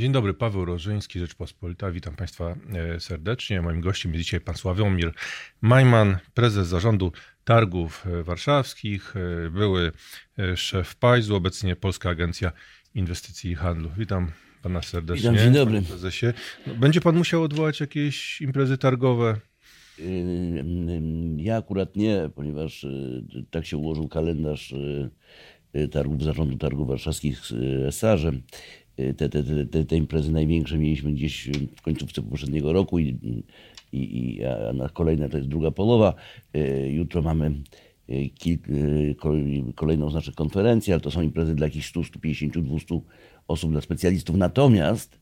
Dzień dobry, Paweł Rożyński, Rzeczpospolita. Witam Państwa e, serdecznie. Moim gościem jest dzisiaj pan Sławomir Majman, prezes zarządu targów e, warszawskich, e, były szef PAJZ-u, obecnie Polska Agencja Inwestycji i Handlu. Witam pana serdecznie. Witam, dzień dobry. Prezesie. No, będzie pan musiał odwołać jakieś imprezy targowe? Ja akurat nie, ponieważ tak się ułożył kalendarz targów Zarządu Targów Warszawskich z Sarzem te, te, te, te imprezy największe mieliśmy gdzieś w końcówce poprzedniego roku i, i, i a na kolejne to jest druga połowa. E, jutro mamy e, kilk, e, kolejną znaczy konferencję, ale to są imprezy dla jakichś 100, 150, 200 osób, dla specjalistów. Natomiast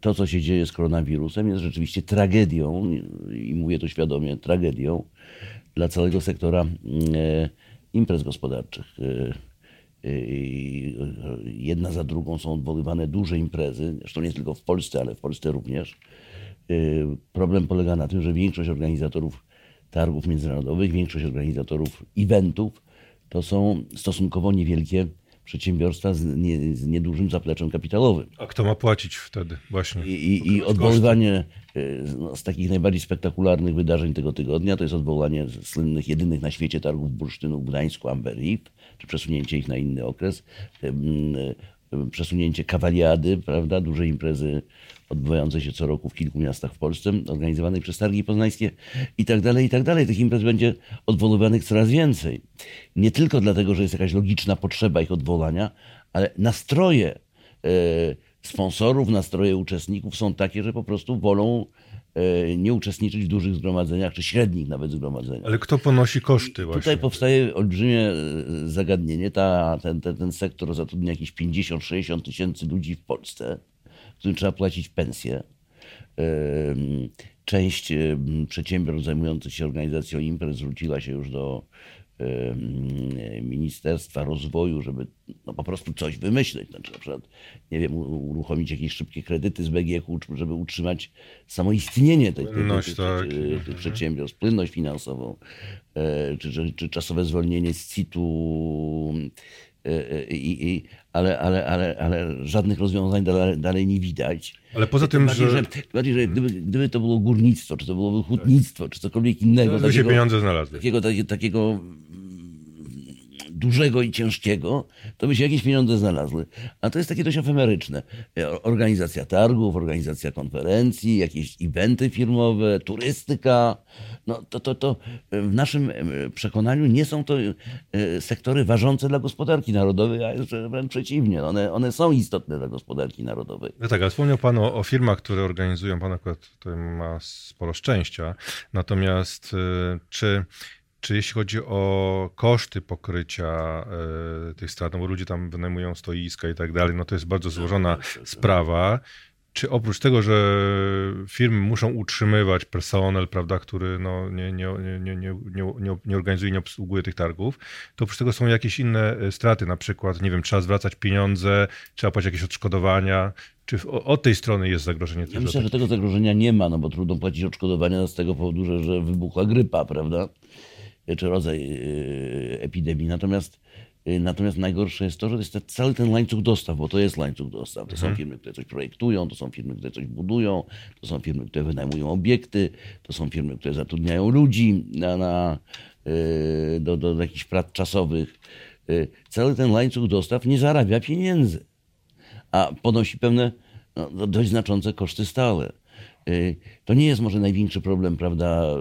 to, co się dzieje z koronawirusem, jest rzeczywiście tragedią i mówię to świadomie, tragedią dla całego sektora imprez gospodarczych jedna za drugą są odwoływane duże imprezy, zresztą nie tylko w Polsce, ale w Polsce również. Y, problem polega na tym, że większość organizatorów targów międzynarodowych, większość organizatorów eventów to są stosunkowo niewielkie przedsiębiorstwa z, nie, z niedużym zapleczem kapitałowym. A kto ma płacić wtedy właśnie? I, i, i odwoływanie y, no, z takich najbardziej spektakularnych wydarzeń tego tygodnia to jest odwołanie słynnych, jedynych na świecie targów bursztynu w Gdańsku, Amber Eve, czy przesunięcie ich na inny okres, przesunięcie kawaliady, prawda, duże imprezy odbywające się co roku w kilku miastach w Polsce, organizowanej przez Targi Poznańskie i tak dalej, i tak dalej. Tych imprez będzie odwoływanych coraz więcej. Nie tylko dlatego, że jest jakaś logiczna potrzeba ich odwołania, ale nastroje e, sponsorów, nastroje uczestników są takie, że po prostu wolą nie uczestniczyć w dużych zgromadzeniach, czy średnich nawet zgromadzeniach. Ale kto ponosi koszty właśnie? Tutaj powstaje olbrzymie e, zagadnienie. Ta, ten, ten, ten sektor zatrudnia jakieś 50-60 tysięcy ludzi w Polsce, którym trzeba płacić pensję. Część przedsiębiorstw zajmujących się organizacją imprez zwróciła się już do Ministerstwa Rozwoju, żeby no, po prostu coś wymyśleć. Znaczy, na przykład, nie wiem, uruchomić jakieś szybkie kredyty z BGH, żeby utrzymać samoistnienie tej, tej, tych, tak. tych, tych przedsiębiorstw, płynność finansową, e, czy, czy, czy czasowe zwolnienie z CIT-u. E, e, I, i, ale, ale, ale, ale żadnych rozwiązań dalej, dalej nie widać. Ale poza tym, bardziej, że... że... Bardziej, że gdyby, gdyby to było górnictwo, czy to było hutnictwo, czy cokolwiek innego... To takiego, się pieniądze znalazły. Takiego, takiego, takiego dużego i ciężkiego, to by się jakieś pieniądze znalazły. A to jest takie dość efemeryczne. Organizacja targów, organizacja konferencji, jakieś eventy firmowe, turystyka. No to, to, to w naszym przekonaniu nie są to e, sektory ważące dla gospodarki narodowej, a wręcz przeciwnie. One, one są istotne dla gospodarki narodowej. No tak, ale wspomniał Pan o, o firmach, które organizują. Pan akurat tutaj ma sporo szczęścia. Natomiast e, czy czy jeśli chodzi o koszty pokrycia tych strat, no bo ludzie tam wynajmują stoiska i tak dalej, no to jest bardzo złożona sprawa. Czy oprócz tego, że firmy muszą utrzymywać personel, prawda, który no, nie, nie, nie, nie, nie, nie organizuje, nie obsługuje tych targów, to oprócz tego są jakieś inne e, straty, na przykład, nie wiem, trzeba zwracać pieniądze, trzeba płacić jakieś odszkodowania. Czy od tej strony jest zagrożenie? Ja myślę, że tego zagrożenia nie ma, no bo trudno płacić odszkodowania z tego powodu, że, że wybuchła grypa, prawda? czy rodzaj y, epidemii. Natomiast, natomiast najgorsze jest to, że jest cały ten łańcuch dostaw, bo to jest łańcuch dostaw. To mhm. są firmy, które coś projektują, to są firmy, które coś budują, to są firmy, które wynajmują obiekty, to są firmy, które zatrudniają ludzi na, na, y, do, do jakichś prac czasowych. Cały ten łańcuch dostaw nie zarabia pieniędzy, a ponosi pewne no, dość znaczące koszty stałe. Y, to nie jest może największy problem, prawda,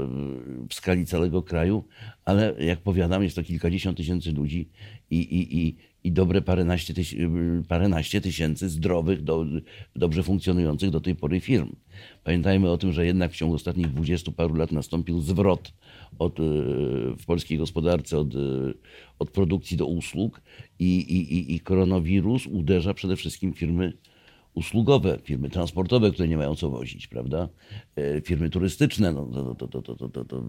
w skali całego kraju, ale jak powiadam, jest to kilkadziesiąt tysięcy ludzi i, i, i, i dobre paręnaście, tyś, paręnaście tysięcy zdrowych, do, dobrze funkcjonujących do tej pory firm. Pamiętajmy o tym, że jednak w ciągu ostatnich dwudziestu paru lat nastąpił zwrot od, y, w polskiej gospodarce od, y, od produkcji do usług i, i, i koronawirus uderza przede wszystkim firmy usługowe, firmy transportowe, które nie mają co wozić, prawda? E, firmy turystyczne, no, to, to, to, to, to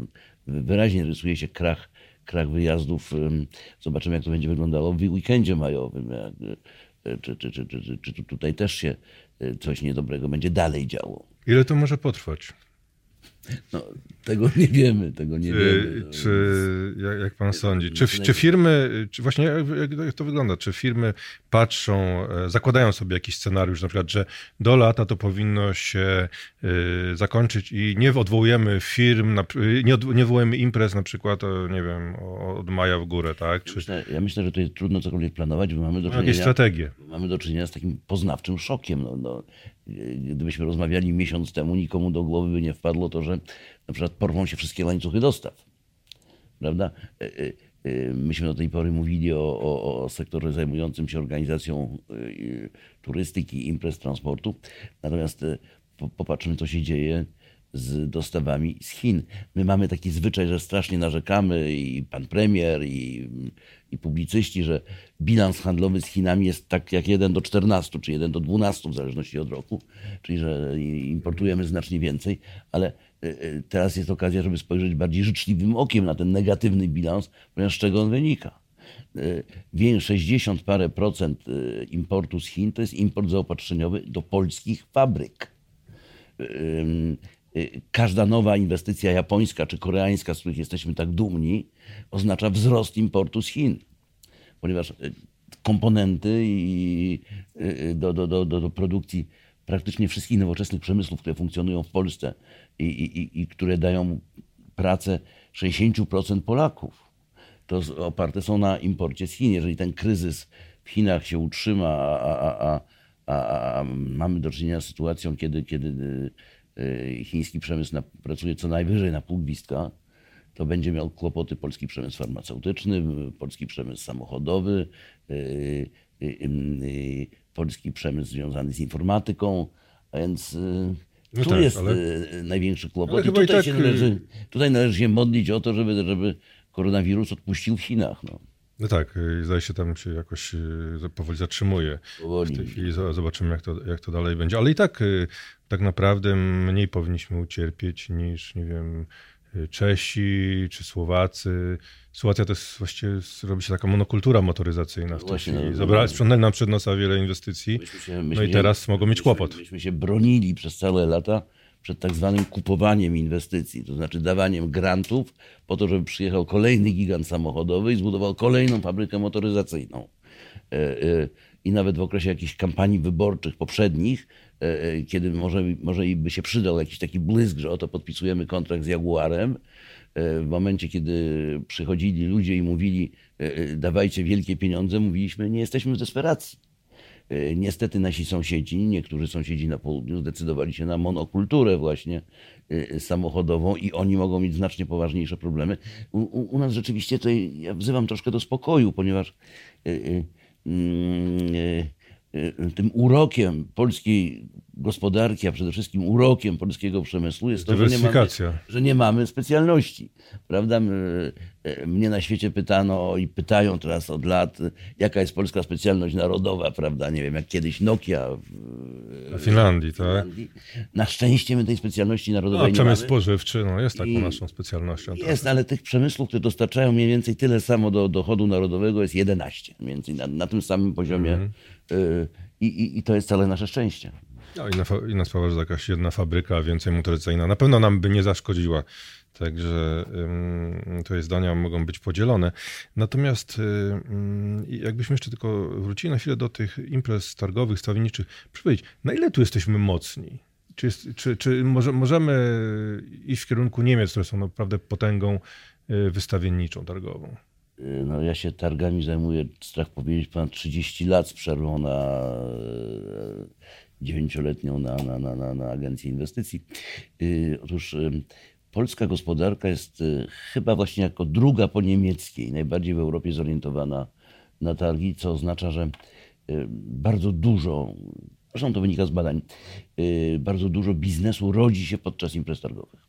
wyraźnie rysuje się krach, krach wyjazdów. Zobaczymy, jak to będzie wyglądało w weekendzie majowym. E, czy, czy, czy, czy, czy tutaj też się e, coś niedobrego będzie dalej działo. Ile to może potrwać? No, tego nie wiemy, tego nie wiemy. Czy, jak, jak pan sądzi, czy, czy firmy, czy właśnie jak, to wygląda, czy firmy patrzą, e, zakładają sobie jakiś scenariusz, na przykład, że do lata to powinno się y, zakończyć i nie odwołujemy firm, na, nie, od, nie odwołujemy imprez na przykład, nie wiem, od maja w górę, tak? Czy... Ja, myślę, ja myślę, że to jest trudno cokolwiek planować, bo mamy do czynienia, strategie. mamy do czynienia z takim poznawczym szokiem. No, no, gdybyśmy rozmawiali miesiąc temu, nikomu do głowy by nie wpadło to, że na przykład porwą się wszystkie łańcuchy dostaw. Prawda? E, e, e, myśmy do tej pory mówili o, o, o sektorze zajmującym się organizacją turystyki, imprez, transportu. Natomiast popatrzmy, co się dzieje z dostawami z Chin. My mamy taki zwyczaj, że strasznie narzekamy i pan premier, i, i publicyści, że bilans handlowy z Chinami jest tak jak 1 do 14, czy 1 do 12 w zależności od roku, czyli że importujemy znacznie więcej, ale e, e, teraz jest okazja, żeby spojrzeć bardziej życzliwym okiem na ten negatywny bilans, ponieważ z czego on wynika. E, Więcej 60 parę procent importu z Chin to jest import zaopatrzeniowy do polskich fabryk każda nowa inwestycja japońska czy koreańska, z których jesteśmy tak dumni, oznacza wzrost importu z Chin. Ponieważ y, komponenty i y, do, do, do, do produkcji praktycznie wszystkich nowoczesnych przemysłów, które funkcjonują w Polsce i, i, i które dają pracę 60% Polaków, to oparte są na imporcie z Chin. Jeżeli ten kryzys w Chinach się utrzyma, a, a, a, a mamy do czynienia z sytuacją, kiedy, kiedy Y, chiński przemysł na, pracuje co najwyżej na pół gwizdka, to będzie miał kłopoty polski przemysł farmaceutyczny, polski przemysł samochodowy, y, y, polski przemysł związany z informatyką, a więc no tu tak, jest ale... największy kłopot. I tutaj, tak... się należy, tutaj należy się modlić o to, żeby, żeby koronawirus odpuścił w Chinach. No. No tak, zdaje się tam się jakoś powoli zatrzymuje. Powoli. W tej chwili zobaczymy, jak to, jak to dalej będzie. Ale i tak tak naprawdę mniej powinniśmy ucierpieć niż, nie wiem, Czesi czy Słowacy. Słowacja to jest właściwie robi się taka monokultura motoryzacyjna w tej chwili. No, Zabrali, sprzątnęli nam przed nosa wiele inwestycji, myśmy się, myśmy no i teraz się, mogą mieć kłopot. Myśmy się bronili przez całe lata przed tak zwanym kupowaniem inwestycji, to znaczy dawaniem grantów po to, żeby przyjechał kolejny gigant samochodowy i zbudował kolejną fabrykę motoryzacyjną. E, e, I nawet w okresie jakichś kampanii wyborczych poprzednich kiedy może, może by się przydał jakiś taki błysk, że oto podpisujemy kontrakt z Jaguarem, e, w momencie, kiedy przychodzili ludzie i mówili, dawajcie wielkie pieniądze, mówiliśmy, nie jesteśmy w desperacji. Niestety nasi sąsiedzi, niektórzy sąsiedzi na południu zdecydowali się na monokulturę właśnie samochodową i oni mogą mieć znacznie poważniejsze problemy. U, u nas rzeczywiście tutaj ja wzywam troszkę do spokoju, ponieważ yy, yy, Y, tym urokiem polskiej gospodarki, a przede wszystkim urokiem polskiego przemysłu jest to, że nie, mamy, że nie mamy specjalności. Prawda? E, mnie na świecie pytano i pytają teraz od lat, jaka jest polska specjalność narodowa, prawda? Nie wiem, jak kiedyś Nokia w, Finlandii, w Finlandii. tak? Na szczęście my tej specjalności narodowej no, nie przemysł mamy. spożywczy no, jest taką I naszą specjalnością. Jest, tak. ale tych przemysłów, które dostarczają mniej więcej tyle samo do dochodu narodowego jest 11, mniej więcej na, na tym samym poziomie. Mm -hmm. i, i, I to jest całe nasze szczęście. No, inna, inna sprawa, że jakaś jedna fabryka więcej motoryzacyjna na pewno nam by nie zaszkodziła. Także to jest zdania mogą być podzielone. Natomiast jakbyśmy jeszcze tylko wrócili na chwilę do tych imprez targowych, stawienniczych, proszę powiedzieć, na ile tu jesteśmy mocni? Czy, jest, czy, czy może, możemy iść w kierunku Niemiec, które są naprawdę potęgą y, wystawienniczą, targową? Y, no, ja się targami zajmuję, strach powiedzieć, ponad 30 lat z przerwą na dziewięcioletnią na, na, na, na, na Agencję Inwestycji. Y, otóż polska gospodarka jest y, chyba właśnie jako druga po niemieckiej, najbardziej w Europie zorientowana na targi, co oznacza, że y, bardzo dużo, zresztą to wynika z badań, bardzo dużo biznesu rodzi się podczas imprez targowych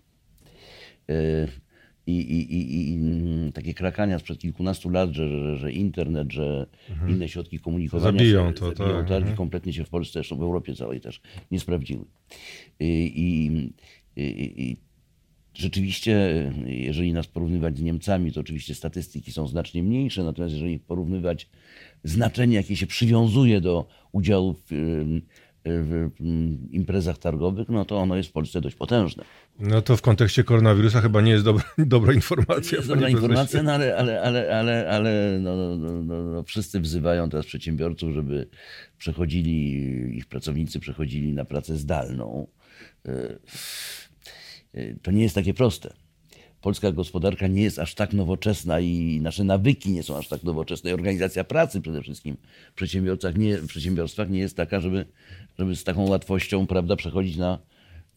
i, i, i, i mm, takie krakania sprzed kilkunastu lat, że, że, że internet, że mhm. inne środki komunikowania zabiją to, zabiją tak. Mhm. kompletnie się w Polsce, zresztą w Europie całej też nie sprawdziły. I, i, rzeczywiście, jeżeli nas porównywać z Niemcami, to oczywiście statystyki są znacznie mniejsze, natomiast jeżeli porównywać znaczenie, jakie się przywiązuje do udziału w w imprezach targowych, no to ono jest w Polsce dość potężne. No to w kontekście koronawirusa chyba nie jest dobra, dobra informacja. Jest dobra informacja, no ale, ale, ale, ale, ale no, no, no, no, wszyscy wzywają teraz przedsiębiorców, żeby przechodzili, ich pracownicy przechodzili na pracę zdalną. To nie jest takie proste polska gospodarka nie jest aż tak nowoczesna i nasze nawyki nie są aż tak nowoczesne. I organizacja pracy przede wszystkim w przedsiębiorcach nie, w przedsiębiorstwach nie jest taka, żeby, żeby z taką łatwością prawda, przechodzić na,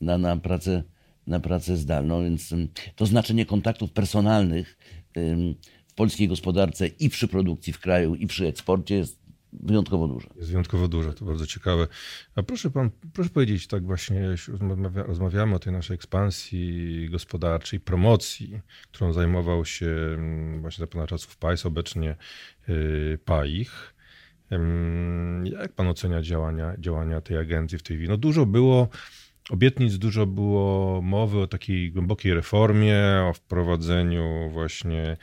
na, na, pracę, na pracę zdalną. Więc to znaczenie kontaktów personalnych w polskiej gospodarce i przy produkcji w kraju, i przy eksporcie jest wyjątkowo duże. Jest wyjątkowo duże, to bardzo ciekawe. A proszę pan, proszę powiedzieć, tak właśnie rozmawiamy o tej naszej ekspansji gospodarczej, promocji, którą zajmował się mm, właśnie za pana czasów PAIS, obecnie y, PAIH. Jak pan ocenia działania, działania tej agencji w tej chwili? No dużo było obietnic, dużo było mowy o takiej głębokiej reformie, o wprowadzeniu właśnie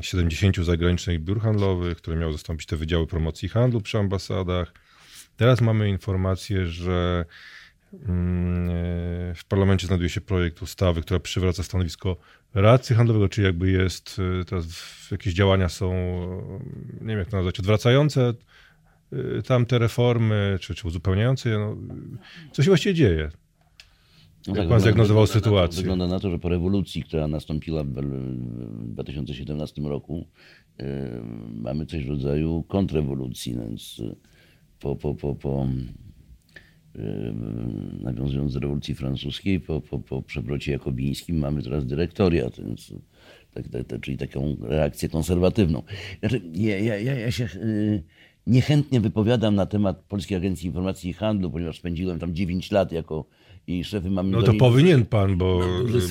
70 zagranicznych biur handlowych, które miały zastąpić te wydziały promocji handlu przy ambasadach. Teraz mamy informację, że e, w parlamencie znajduje się projekt ustawy, która przywraca stanowisko radcy handlowego, czyli jakby jest, e, teraz jakieś działania są, nie wiem jak to nazwać, odwracające e, tamte reformy, czy, czy uzupełniające je. No, co się właściwie dzieje? No Jak tak, pan zdiagnozował sytuację? wygląda na to, że po rewolucji, która nastąpiła w 2017 roku, yy, mamy coś w rodzaju kontrrewolucji, no więc e, po, po, po, po yy, nawiązując do rewolucji francuskiej, po, po, po przewrocie jakobińskim mamy teraz dyrektoriat, więc tak, tak, tak, czyli taką reakcję konserwatywną. Znaczy, ja, ja, ja się yy, niechętnie wypowiadam na temat Polskiej Agencji Informacji i Handlu, ponieważ spędziłem tam 9 lat jako i szefy mamy. No to powinien pan, bo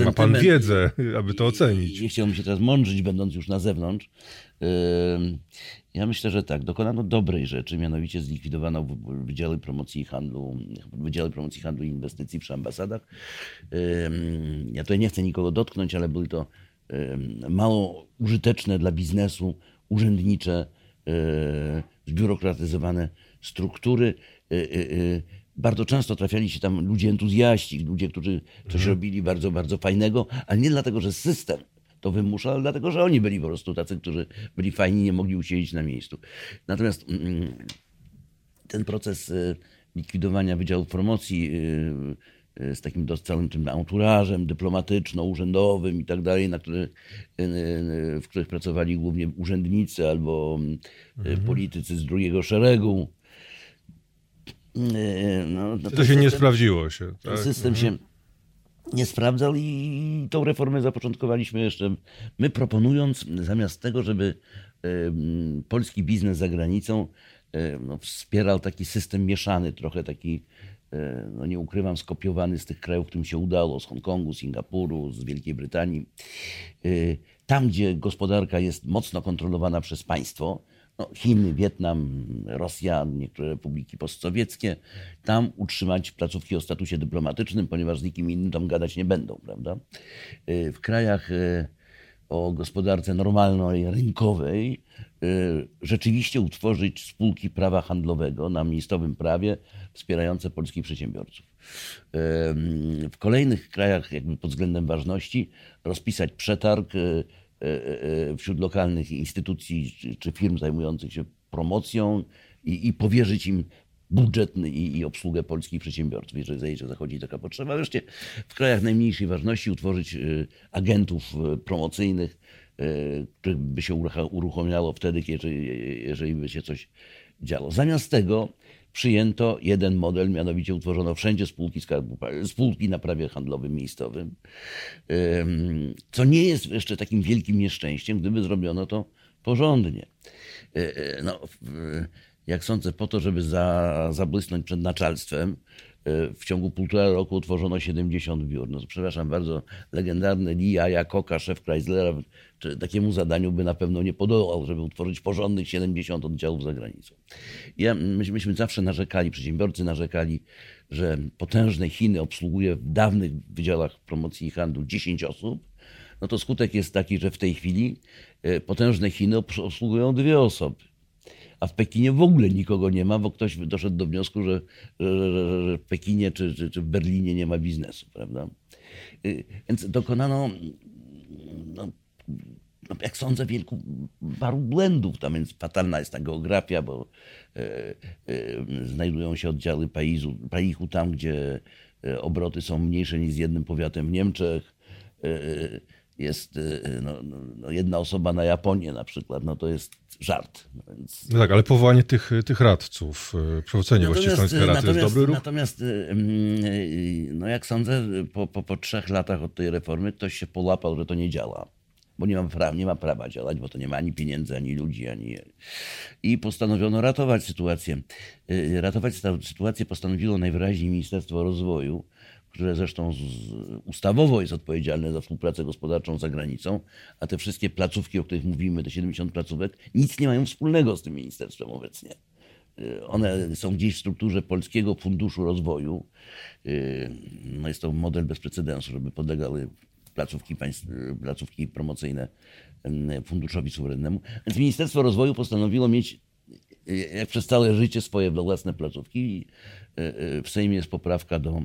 ma pan wiedzę, aby to ocenić. Nie chciałbym się teraz mądrzyć, będąc już na zewnątrz. Ja myślę, że tak, dokonano dobrej rzeczy, mianowicie zlikwidowano Wydziały Promocji i Handlu, Wydziały Promocji Handlu i Inwestycji przy ambasadach. Ja tutaj nie chcę nikogo dotknąć, ale były to mało użyteczne dla biznesu, urzędnicze, zbiurokratyzowane struktury e, e, e, bardzo często trafiali się tam ludzie entuzjaści, ludzie, którzy coś mhm. robili bardzo, bardzo fajnego, ale nie dlatego, że system to wymusza, ale dlatego, że oni byli po prostu tacy, którzy byli fajni, nie mogli usiedzieć na miejscu. Natomiast mm, ten proces likwidowania wydziałów promocji z takim całym tym anturażem dyplomatyczno-urzędowym i tak dalej, na który, w których pracowali głównie urzędnicy albo mhm. politycy z drugiego szeregu, no, to, to się nie sprawdziło się. Tak? System się mhm. nie sprawdzał i tą reformę zapoczątkowaliśmy jeszcze my proponując zamiast tego, żeby polski biznes za granicą no, wspierał taki system mieszany, trochę taki, no nie ukrywam, skopiowany z tych krajów, którym się udało, z Hongkongu, Singapuru, z Wielkiej Brytanii. E, tam, gdzie gospodarka jest mocno kontrolowana przez państwo, no, Chiny, Wietnam, Rosja, niektóre republiki postsowieckie, tam utrzymać placówki o statusie dyplomatycznym, ponieważ z nikim innym tam gadać nie będą, prawda? Y, w krajach o gospodarce normalnej, rynkowej, y, rzeczywiście utworzyć spółki prawa handlowego na miejscowym prawie wspierające polskich przedsiębiorców. W kolejnych krajach, jakby pod względem ważności, rozpisać przetarg e, e, wśród lokalnych instytucji czy firm zajmujących się promocją i, i powierzyć im budżet i, i, obsługę polskich przedsiębiorców, jeżeli zachodzi taka potrzeba. Wreszcie w krajach najmniejszej ważności utworzyć agentów promocyjnych, których by się uruchomiało wtedy, jeżeli, jeżeli by się coś działo. Zamiast tego przyjęto jeden model, mianowicie utworzono wszędzie spółki, skarbu, spółki na prawie handlowym miejscowym, co nie jest jeszcze takim wielkim nieszczęściem, gdyby zrobiono to porządnie. No, jak sądzę, po to, żeby za, zabłysnąć przed naczelstwem, e, w ciągu półtora roku utworzono 70 biur. No, przepraszam bardzo, legendarny Lee Iacocca, szef Chryslera, takiemu zadaniu by na pewno nie podołał, żeby utworzyć porządnych 70 oddziałów za granicą. Ja, myśmy, myśmy zawsze narzekali, przedsiębiorcy narzekali, że potężne Chiny obsługuje w dawnych wydziałach promocji i handlu 10 osób, no to skutek jest taki, że w tej chwili e, potężne Chiny obsługują dwie osoby. A w Pekinie w ogóle nikogo nie ma, bo ktoś doszedł do wniosku, że, że, w Pekinie czy, czy, czy w Berlinie nie ma biznesu, prawda? Y, więc dokonano, no, no, jak sądzę, wielku, paru błędów. Tam więc fatalna jest ta geografia, bo e, e, znajdują się oddziały Paizu, Paichu tam, gdzie obroty są mniejsze niż z jednym powiatem w Niemczech. Jest e, no, no, no, jedna osoba na Japonię na przykład, no to jest żart. No więc... No tak, ale powołanie tych, tych radców, przywrócenie właściwie Śląskiej Rady jest dobry ruch? Natomiast, mm, no jak sądzę, po, po, po trzech latach od tej reformy ktoś się połapał, że to nie działa. Bo nie ma, prawa, nie ma prawa działać, bo to nie ma ani pieniędzy, ani ludzi, ani... I postanowiono ratować sytuację. Ratować sytuację postanowiło najwyraźniej Ministerstwo Rozwoju, które zresztą z, ustawowo jest odpowiedzialne za współpracę gospodarczą za granicą, a te wszystkie placówki, o których mówimy, te 70 placówek, nic nie mają wspólnego z tym ministerstwem obecnie. One są gdzieś w strukturze Polskiego Funduszu Rozwoju. No jest to model bez precedensu, żeby podlegały placówki, państw, placówki promocyjne funduszowi suwerennemu. Więc Ministerstwo Rozwoju postanowiło mieć jak przez całe życie swoje własne placówki. W Sejmie jest poprawka do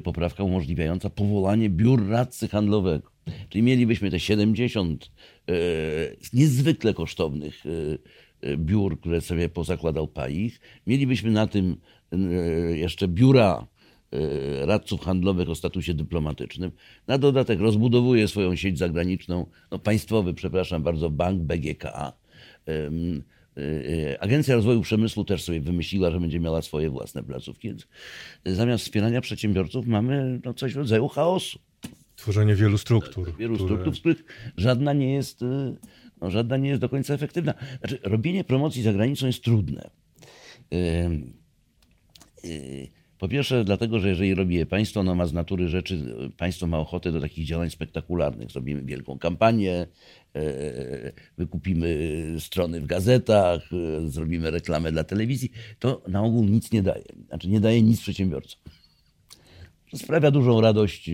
poprawka umożliwiająca powołanie biur radcy handlowego. Czyli mielibyśmy te 70 e, niezwykle kosztownych e, biur, które sobie pozakładał PAIH. Mielibyśmy na tym jeszcze biura radców handlowych o statusie dyplomatycznym. Na dodatek rozbudowuje swoją sieć zagraniczną, no państwowy, przepraszam bardzo, bank BGK. Agencja Rozwoju Przemysłu też sobie wymyśliła, że będzie miała swoje własne placówki. Więc zamiast wspierania przedsiębiorców mamy no, coś w rodzaju chaosu. Tworzenie wielu struktur. Wielu które... struktur, z których żadna nie jest, no, żadna nie jest do końca efektywna. Znaczy, robienie promocji za granicą jest trudne. Yy, yy, po pierwsze, dlatego, że jeżeli robi je państwo, ono ma z natury rzeczy, państwo ma ochotę do takich działań spektakularnych. Zrobimy wielką kampanię, e, wykupimy strony w gazetach, e, zrobimy reklamę dla telewizji. To na ogół nic nie daje. Znaczy nie daje nic przedsiębiorcom. To sprawia dużą radość e,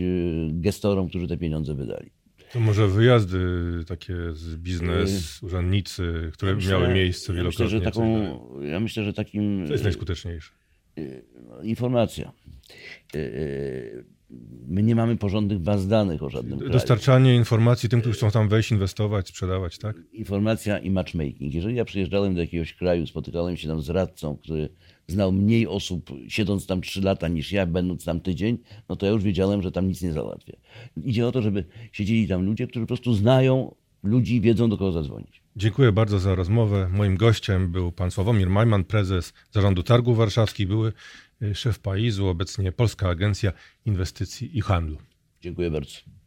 gestorom, którzy te pieniądze wydali. To może wyjazdy takie z biznes, urzędnicy, które ja myślę, miały miejsce wielokrotnie. Ja myślę, że taką, ja myślę, że takim... Co jest najskuteczniejsze? No, informacja. Y, y, my nie mamy porządnych baz danych o żadnym kraju. Dostarczanie informacji tym, którzy chcą tam wejść, inwestować, sprzedawać, tak? Informacja i matchmaking. Jeżeli ja przyjeżdżałem do jakiegoś kraju, spotykałem się tam z radcą, który znał mniej osób, siedząc tam trzy lata niż ja, będąc tam tydzień, no to ja już wiedziałem, że tam nic nie załatwię. Idzie o to, żeby siedzieli tam ludzie, którzy po prostu znają ludzi i wiedzą, do kogo zadzwonić. Dziękuję bardzo za rozmowę. Moim gościem był pan Sławomir Majman, prezes Zarządu Targów Warszawskich, były y, szef Paizu, obecnie Polska Agencja Inwestycji i Handlu. Dziękuję bardzo.